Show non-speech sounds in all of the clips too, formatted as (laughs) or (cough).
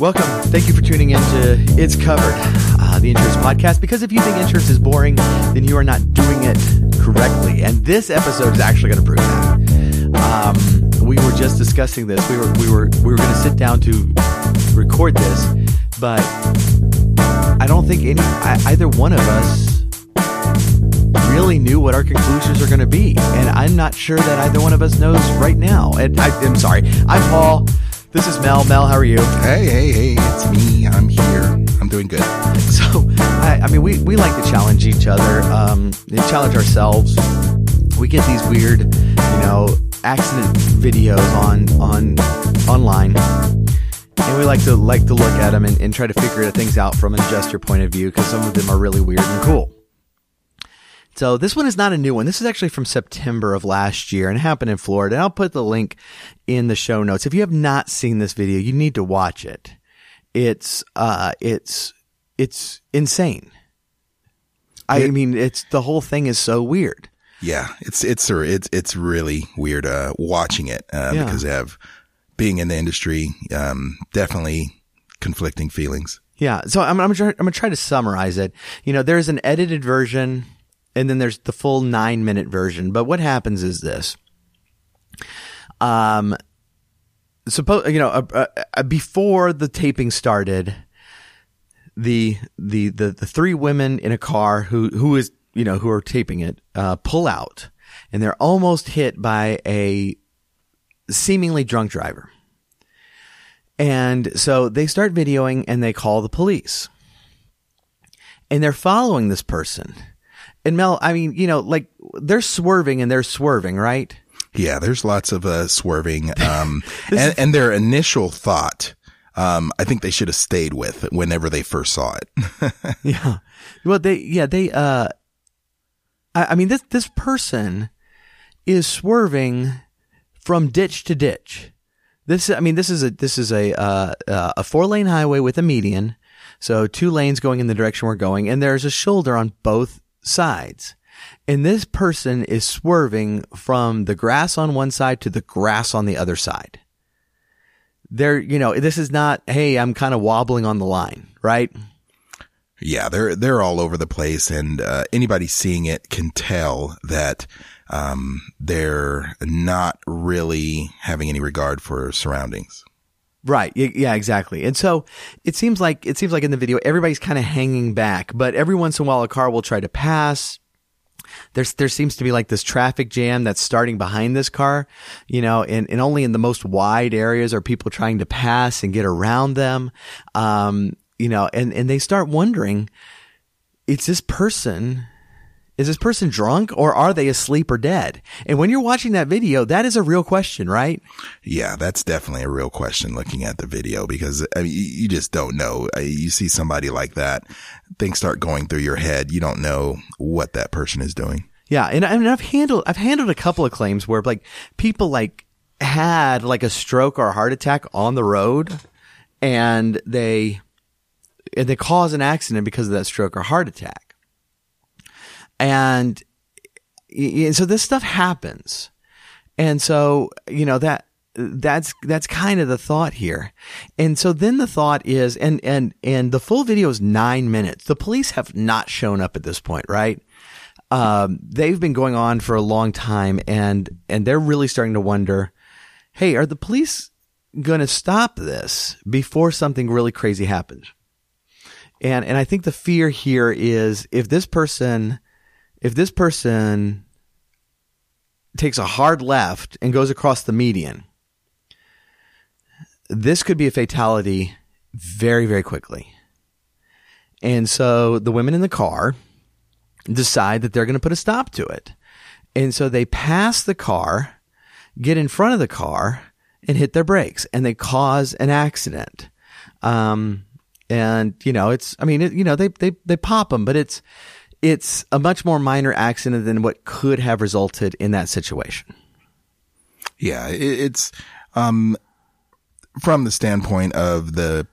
Welcome. Thank you for tuning in to It's Covered, uh, the insurance podcast. Because if you think insurance is boring, then you are not doing it correctly. And this episode is actually going to prove that. Um, we were just discussing this. We were we were we were going to sit down to record this, but I don't think any either one of us really knew what our conclusions are going to be, and I'm not sure that either one of us knows right now. And I, I'm sorry. I'm Paul. This is Mel. Mel, how are you? Hey, hey, hey, it's me. I'm here. I'm doing good. (laughs) So, I, I mean, we, we like to challenge each other, um, challenge ourselves. We get these weird, you know, accident videos on on online, and we like to like to look at them and, and try to figure things out from an adjuster point of view because some of them are really weird and cool. So this one is not a new one. This is actually from September of last year and happened in Florida. And I'll put the link in the show notes. If you have not seen this video, you need to watch it. It's, uh, it's, it's insane. I It- mean, it's the whole thing is so weird. Yeah, it's it's it's it's really weird uh, watching it uh, Yeah. because I have being in the industry, um, definitely conflicting feelings. Yeah. So I'm, I'm, I'm going to try to summarize it. You know, there's an edited version and then there's the full nine minute version. But what happens is this. Um, suppose, you know, uh, uh, uh, before the taping started, the, the, the, the three women in a car who, who is, you know, who are taping it, uh, pull out and they're almost hit by a seemingly drunk driver. And so they start videoing and they call the police. And they're following this person. And Mel, I mean, you know, like they're swerving and they're swerving, right? Yeah, there's lots of uh, swerving, (laughs) um, and, and their initial thought. Um, I think they should have stayed with whenever they first saw it. (laughs) Yeah. Well, they, yeah, they, uh, I, I mean, this, this person is swerving from ditch to ditch. This, I mean, this is a, this is a, uh, uh, a four lane highway with a median. So two lanes going in the direction we're going and there's a shoulder on both sides. And this person is swerving from the grass on one side to the grass on the other side. They're, you know, this is not, hey, I'm kind of wobbling on the line, right? Yeah, they're they're all over the place, and uh, anybody seeing it can tell that um, they're not really having any regard for surroundings. Right. Yeah, exactly. And so it seems like it seems like in the video everybody's kind of hanging back, but every once in a while a car will try to pass. There's there seems to be like this traffic jam that's starting behind this car, you know, and, and only in the most wide areas are people trying to pass and get around them. Um, you know, and, and they start wondering, is this person is this person drunk or are they asleep or dead? And when you're watching that video, that is a real question, right? Yeah, that's definitely a real question looking at the video because I mean, you, just don't know. You see somebody like that, things start going through your head. You don't know what that person is doing. Yeah, and, I- and I've handled I've handled a couple of claims where like people like had like a stroke or a heart attack on the road, and they and they cause an accident because of that stroke or heart attack, and, and so this stuff happens, and so you know that that's that's kind of the thought here. And so then the thought is and and and the full video is 9 minutes. The police have not shown up at this point, right? Um they've been going on for a long time and and they're really starting to wonder, hey, are the police going to stop this before something really crazy happens? And and I think the fear here is if this person if this person takes a hard left and goes across the median, this could be a fatality very, very quickly. And so the women in the car decide that they're going to put a stop to it. And so they pass the car, get in front of the car, and hit their brakes, and they cause an accident. Um, and you know, it's, I mean, it, you know, they, they, they pop them, but it's, it's a much more minor accident than what could have resulted in that situation. Yeah, it's um, from the standpoint of the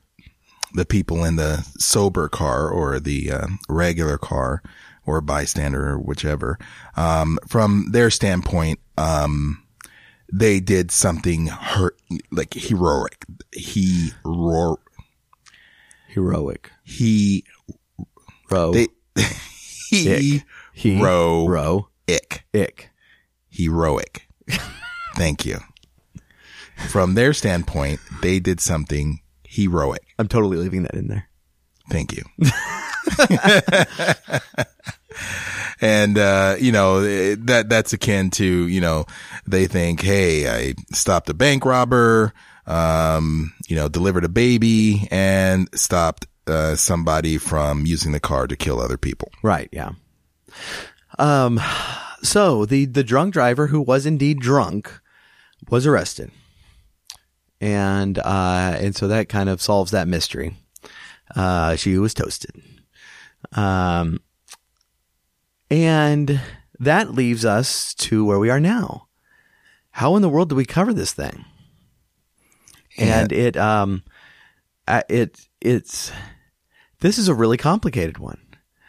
the people in the sober car or the uh, regular car or bystander or whichever. Um, from their standpoint, um, they did something hurt, like heroic. He roar. Heroic. He Row. they (laughs) he he. ick Ick. heroic. Thank you. From their standpoint, they did something heroic. I'm totally leaving that in there. Thank you. (laughs) and uh, you know that that's akin to you know they think, hey, I stopped a bank robber, um, you know, delivered a baby, and stopped uh, somebody from using the car to kill other people. Right. Yeah. Um, so the, the drunk driver who was indeed drunk was arrested. And, uh, and so that kind of solves that mystery. Uh, she was toasted. Um, and that leaves us to where we are now. How in the world do we cover this thing? And it, um, uh, it, it's, this is a really complicated one.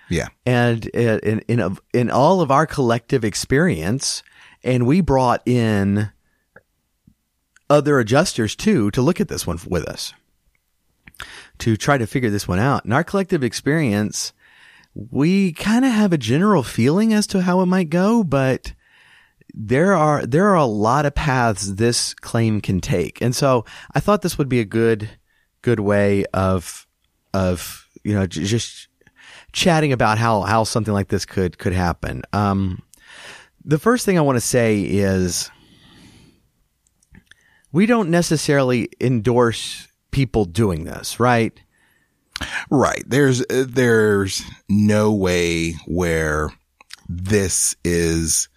Yeah, and uh, in in in all of our collective experience, and we brought in other adjusters too to look at this one with us to try to figure this one out. In our collective experience, we kind of have a general feeling as to how it might go, but there are there are a lot of paths this claim can take, and so I thought this would be a good good way of of you know j- just chatting about how how something like this could could happen. Um, the first thing I want to say is we don't necessarily endorse people doing this, right? right. There's there's no way where this is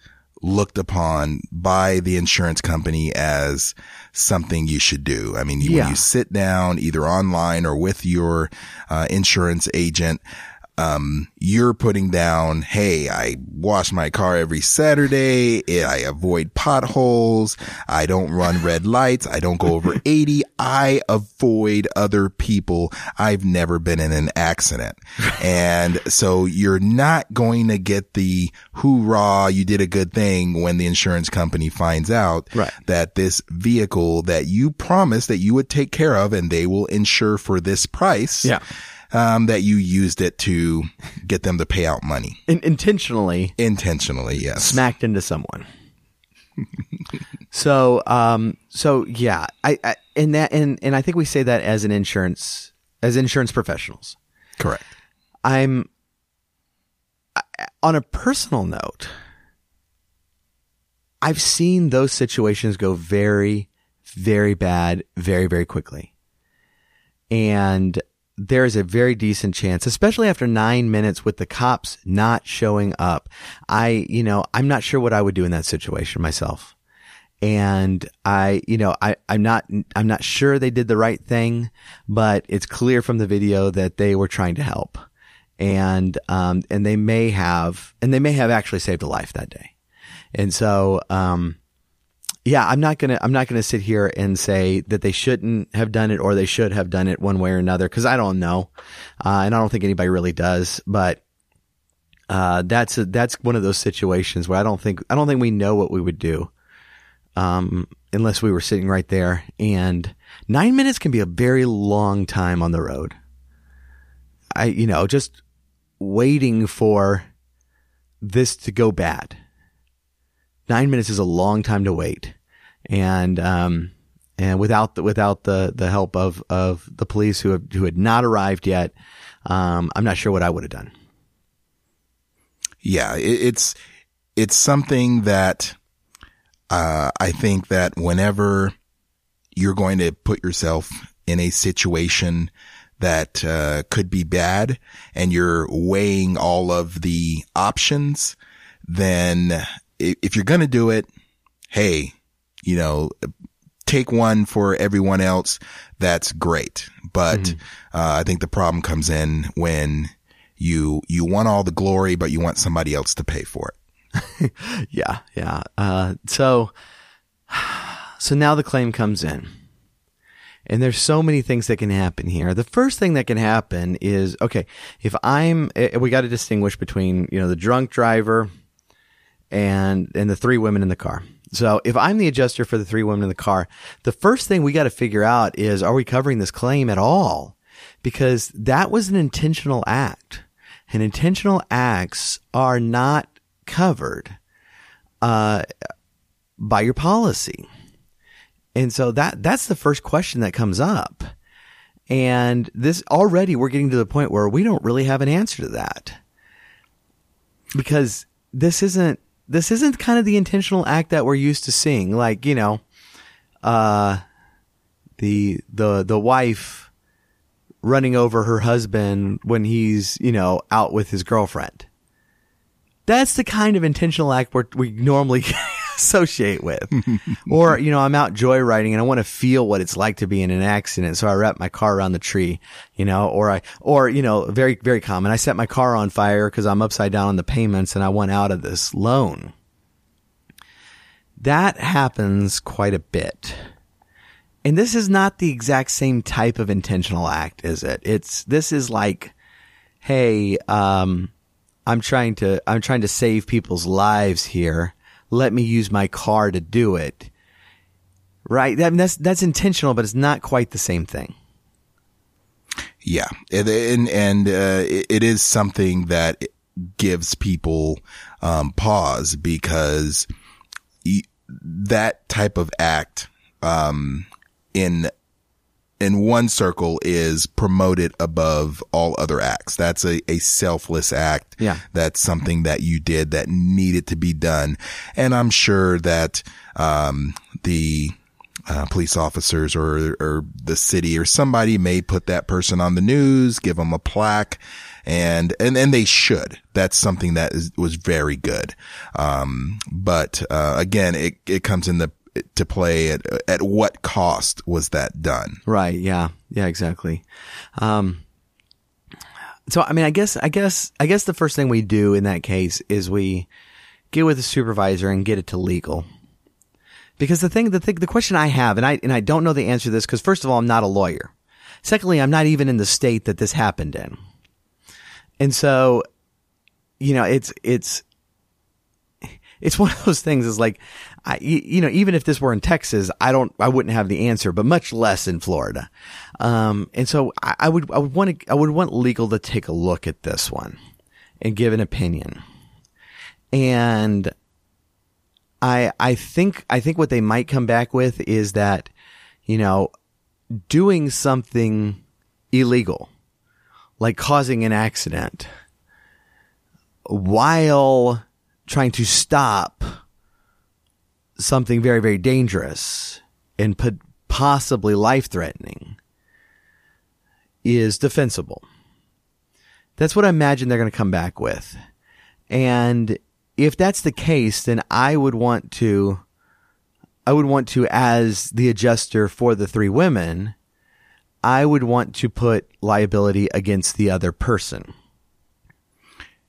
looked upon by the insurance company as something you should do. I mean, you, Yeah. when you sit down either online or with your uh, insurance agent, um, you're putting down, Hey, I wash my car every Saturday. I avoid potholes. I don't run red lights. I don't go over (laughs) 80. I avoid other people. I've never been in an accident. And so you're not going to get the hoorah, you did a good thing when the insurance company finds out Right. that this vehicle that you promised that you would take care of and they will insure for this price Yeah. Um, that you used it to get them to pay out money In- intentionally intentionally. Yes. smacked into someone. so, um, so yeah, I, I and that and and I think we say that as an insurance as insurance professionals. Correct. I'm I- on a personal note. I've seen those situations go very, very bad very, very quickly. And there's a very decent chance, especially after nine minutes with the cops not showing up. I, you know, I'm not sure what I would do in that situation myself. And I, you know, I, I'm not, I'm not sure they did the right thing, but it's clear from the video that they were trying to help. And, um, and they may have, and they may have actually saved a life that day. And so, um, yeah, I'm not gonna I'm not gonna sit here and say that they shouldn't have done it or they should have done it one way or another because I don't know, uh, and I don't think anybody really does. But uh, that's a, that's one of those situations where I don't think I don't think we know what we would do, um, unless we were sitting right there. And nine minutes can be a very long time on the road. I you know just waiting for this to go bad nine minutes is a long time to wait, and um, and without the without the the help of of the police who have, who had not arrived yet, um, I'm not sure what I would have done. Yeah. It, it's, it's something that, uh, I think that whenever you're going to put yourself in a situation that, uh, could be bad and you're weighing all of the options, then if you're going to do it, hey, you know, take one for everyone else. That's great. But, uh, I think the problem comes in when you, you want all the glory, but you want somebody else to pay for it. (laughs) Yeah, yeah. Uh, so (sighs) so now the claim comes in. And there's so many things that can happen here. The first thing that can happen is okay, if I'm eh, we got to distinguish between, you know, the drunk driver and and the three women in the car. So if I'm the adjuster for the three women in the car, the first thing we got to figure out is are we covering this claim at all? because that was an intentional act and intentional acts are not covered, uh, by your policy. And so that, that's the first question that comes up. And this already we're getting to the point where we don't really have an answer to that because this isn't, this isn't kind of the intentional act that we're used to seeing. Like, you know, uh, the, the, the wife running over her husband when he's, you know, out with his girlfriend. That's the kind of intentional act where we normally (laughs) associate with. (laughs) or, you know, I'm out joyriding and I want to feel what it's like to be in an accident. So I wrap my car around the tree, you know, or I, or, you know, very, very common. I set my car on fire because I'm upside down on the payments and I want out of this loan. That happens quite a bit. And this is not the exact same type of intentional act, is it? It's, this is like, hey, um, I'm trying to, I'm trying to save people's lives here. Let me use my car to do it. Right? That, that's, that's intentional, but it's not quite the same thing. Yeah. And, and, uh, it is something that gives people, um, pause because that type of act, um, in in one circle is promoted above all other acts. That's a, a selfless act. Yeah. That's something that you did that needed to be done. And I'm sure that, um, the, uh, police officers or, or the city or somebody may put that person on the news, give them a plaque and, and, and they should. That's something that is, was very good. Um, but, uh, again, it, it comes in the to play at at what cost was that done? Right. Yeah. Yeah exactly. Um so i mean i guess i guess i guess the first thing we do in that case is we get with the supervisor and get it to legal. Because the thing the thing the question i have and i and i don't know the answer to this because first of all i'm not a lawyer. Secondly i'm not even in the state that this happened in. And so you know it's it's it's one of those things is like, I, you know, even if this were in Texas, I don't, I wouldn't have the answer, but much less in Florida. Um, and so I, I would, I would want to, I would want legal to take a look at this one and give an opinion. And I, I think, I think what they might come back with is that, you know, doing something illegal, like causing an accident while trying to stop something very, very dangerous and possibly life threatening is defensible. That's what I imagine they're going to come back with. And if that's the case, then I would want to, I would want to, as the adjuster for the three women, I would want to put liability against the other person.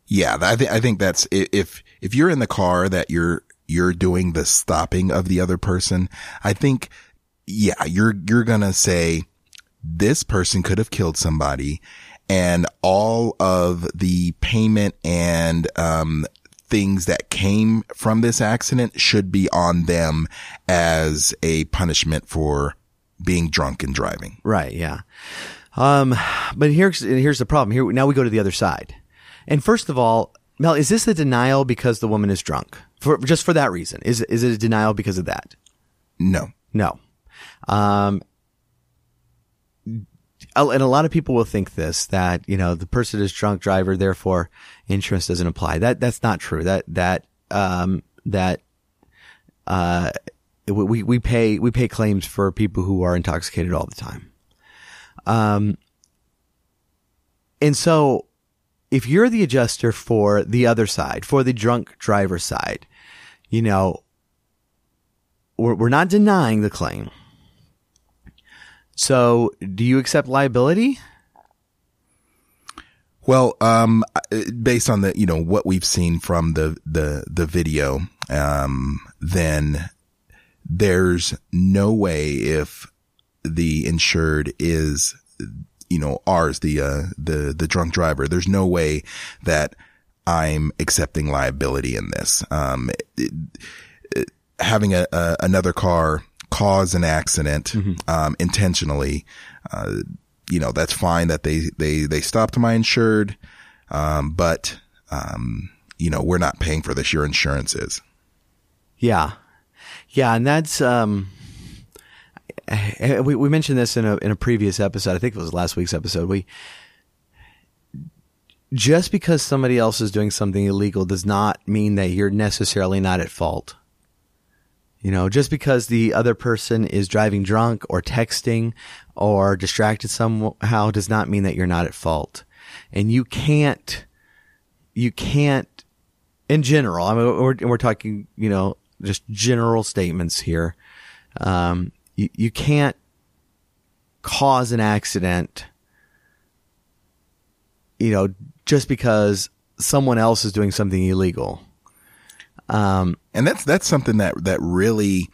Yeah, I think I think that's if if you're in the car that you're you're doing the stopping of the other person, I think yeah, you're you're going to say this person could have killed somebody and all of the payment and um things that came from this accident should be on them as a punishment for being drunk and driving. Right, yeah. Um but here's here's the problem. Here now we go to the other side and first of all, Mel, is this a denial because the woman is drunk? For just for that reason, is is it a denial because of that? No, no. Um, and a lot of people will think this that you know the person is drunk driver, therefore insurance doesn't apply. That that's not true. That that um that uh we we pay we pay claims for people who are intoxicated all the time. Um, and so if you're the adjuster for the other side, for the drunk driver side, you know, we're, we're not denying the claim. So do you accept liability? Well, um, based on the, you know, what we've seen from the, the, the video, um, then there's no way if the insured is you know, ours, the, uh, the, the drunk driver. There's no way that I'm accepting liability in this. Um, having a, a, another car cause an accident, mm-hmm. um, intentionally, uh, you know, that's fine that they, they, they stopped my insured. Um, but, um, you know, we're not paying for this. Your insurance is. Yeah. Yeah. And that's, um, we, we mentioned this in a, in a previous episode. I think it was last week's episode. We, just because somebody else is doing something illegal does not mean that you're necessarily not at fault. You know, just because the other person is driving drunk or texting or distracted somehow does not mean that you're not at fault. And you can't, you can't, in general, I mean, we're, we're talking, you know, just general statements here. Um, you, you can't cause an accident, you know, just because someone else is doing something illegal. Um, and that's that's something that that really,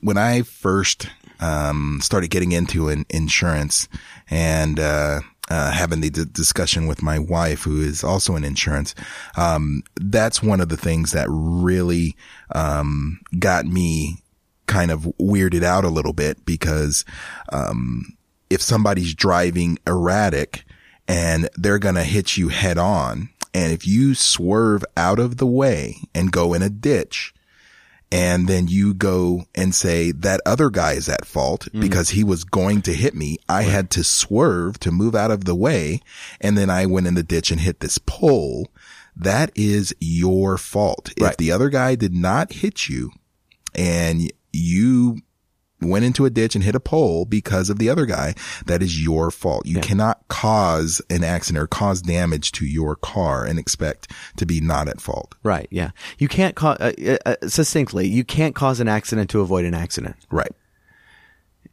when I first um, started getting into an insurance and uh, uh, having the d- discussion with my wife, who is also in insurance, um, that's one of the things that really um, got me kind of weirded out a little bit because um, if somebody's driving erratic and they're going to hit you head on. And if you swerve out of the way and go in a ditch, and then you go and say that other guy is at fault mm. because he was going to hit me. I right. had to swerve to move out of the way. And then I went in the ditch and hit this pole. That is your fault. Right. If the other guy did not hit you and you went into a ditch and hit a pole because of the other guy, that is your fault. You yeah. cannot cause an accident or cause damage to your car and expect to be not at fault. Right. Yeah. You can't cause, uh, uh, uh, succinctly, you can't cause an accident to avoid an accident. Right.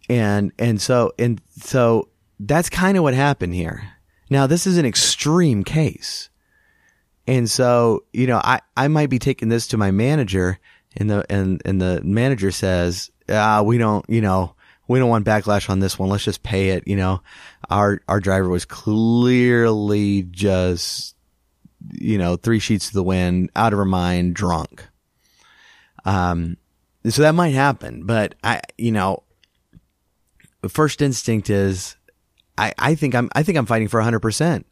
And, and so, and so that's kind of what happened here. Now, this is an extreme case. And so, you know, I, I might be taking this to my manager and the, and, and the manager says, uh, we don't, you know, we don't want backlash on this one. Let's just pay it. You know, our, our driver was clearly just, you know, three sheets to the wind, out of her mind, drunk. Um, so that might happen, but I, you know, the first instinct is, I, I think I'm, I think I'm fighting for hundred percent,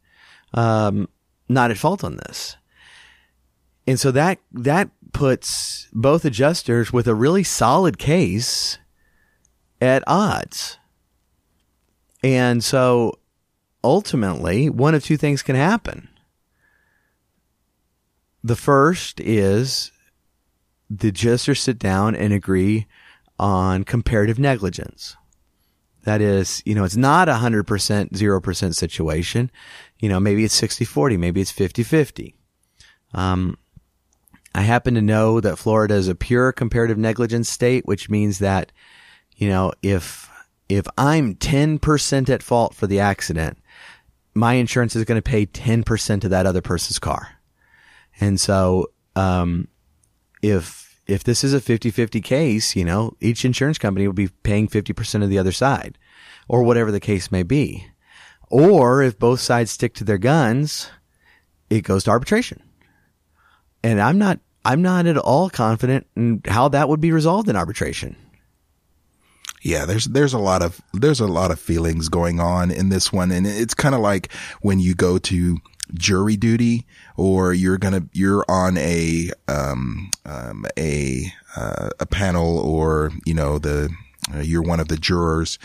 um, not at fault on this. And so that, that puts both adjusters with a really solid case at odds. And so ultimately, one of two things can happen. The first is the adjusters sit down and agree on comparative negligence. That is, you know, it's not a 100%, 0% situation. You know, maybe it's 60 40, maybe it's 50 50. Um, I happen to know that Florida is a pure comparative negligence state, which means that, you know, if, if I'm 10% at fault for the accident, my insurance is going to pay 10% of that other person's car. And so, um, if, if this is a 50-50 case, you know, each insurance company will be paying 50% of the other side or whatever the case may be. Or if both sides stick to their guns, it goes to arbitration and I'm not I'm not at all confident in how that would be resolved in arbitration. Yeah, there's there's a lot of there's a lot of feelings going on in this one, and it's kind of like when you go to jury duty or you're gonna you're on a um, um a uh, a panel or you know the uh, you're one of the jurors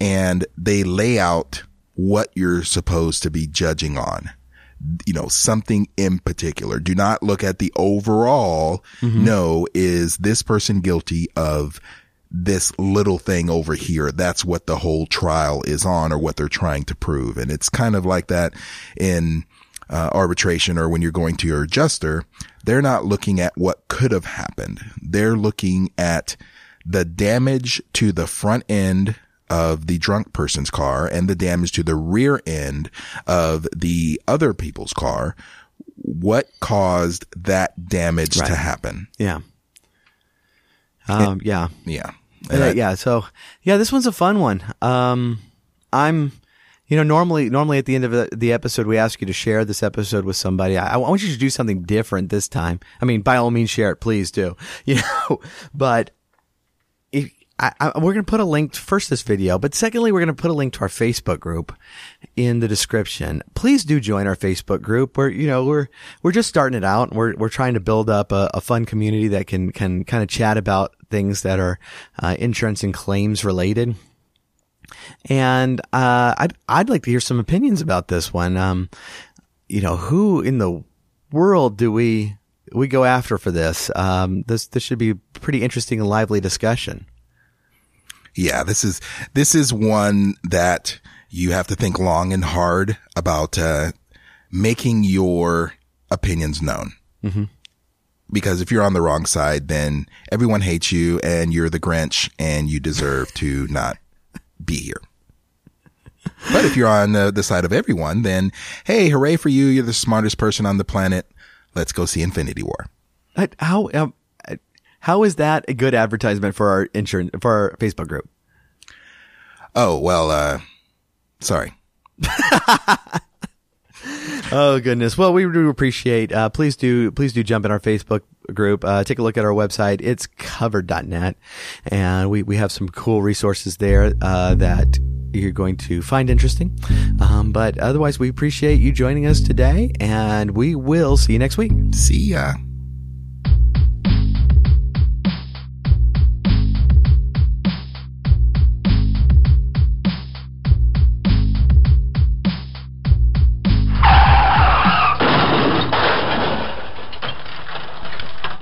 and they lay out what you're supposed to be judging on you know, something in particular. Do not look at the overall. Mm-hmm. No, is this person guilty of this little thing over here? That's what the whole trial is on or what they're trying to prove. And it's kind of like that in uh, arbitration or when you're going to your adjuster. They're not looking at what could have happened. They're looking at the damage to the front end of the drunk person's car and the damage to the rear end of the other people's car. What caused that damage right. to happen? Yeah. Um, and, yeah. Yeah. And I, yeah. So yeah, this one's a fun one. Um, I'm, you know, normally, normally at the end of the, the, episode, we ask you to share this episode with somebody. I, I, want you to do something different this time. I mean, by all means, share it, please do. (laughs) You know, but I, I, we're going to put a link to first this video, but secondly, we're going to put a link to our Facebook group in the description. Please do join our Facebook group. We're, you know, we're, we're just starting it out. We're, we're trying to build up a, a fun community that can, can kind of chat about things that are, uh, insurance and claims related. And, uh, I'd, I'd like to hear some opinions about this one. Um, you know, who in the world do we, we go after for this? Um, this, this should be a pretty interesting and lively discussion. Yeah, this is this is one that you have to think long and hard about uh, making your opinions known. Mm-hmm. Because if you're on the wrong side, then everyone hates you, and you're the Grinch, and you deserve to (laughs) not be here. But if you're on the, the side of everyone, then hey, hooray for you! You're the smartest person on the planet. Let's go see Infinity War. But how um, how is that a good advertisement for our insurance for our Facebook group? Oh well, uh, sorry. (laughs) oh goodness. Well, we do appreciate. Uh, please do please do jump in our Facebook group. Uh, take a look at our website. It's covered.net, and we we have some cool resources there uh, that you're going to find interesting. Um, but otherwise, we appreciate you joining us today, and we will see you next week. See ya.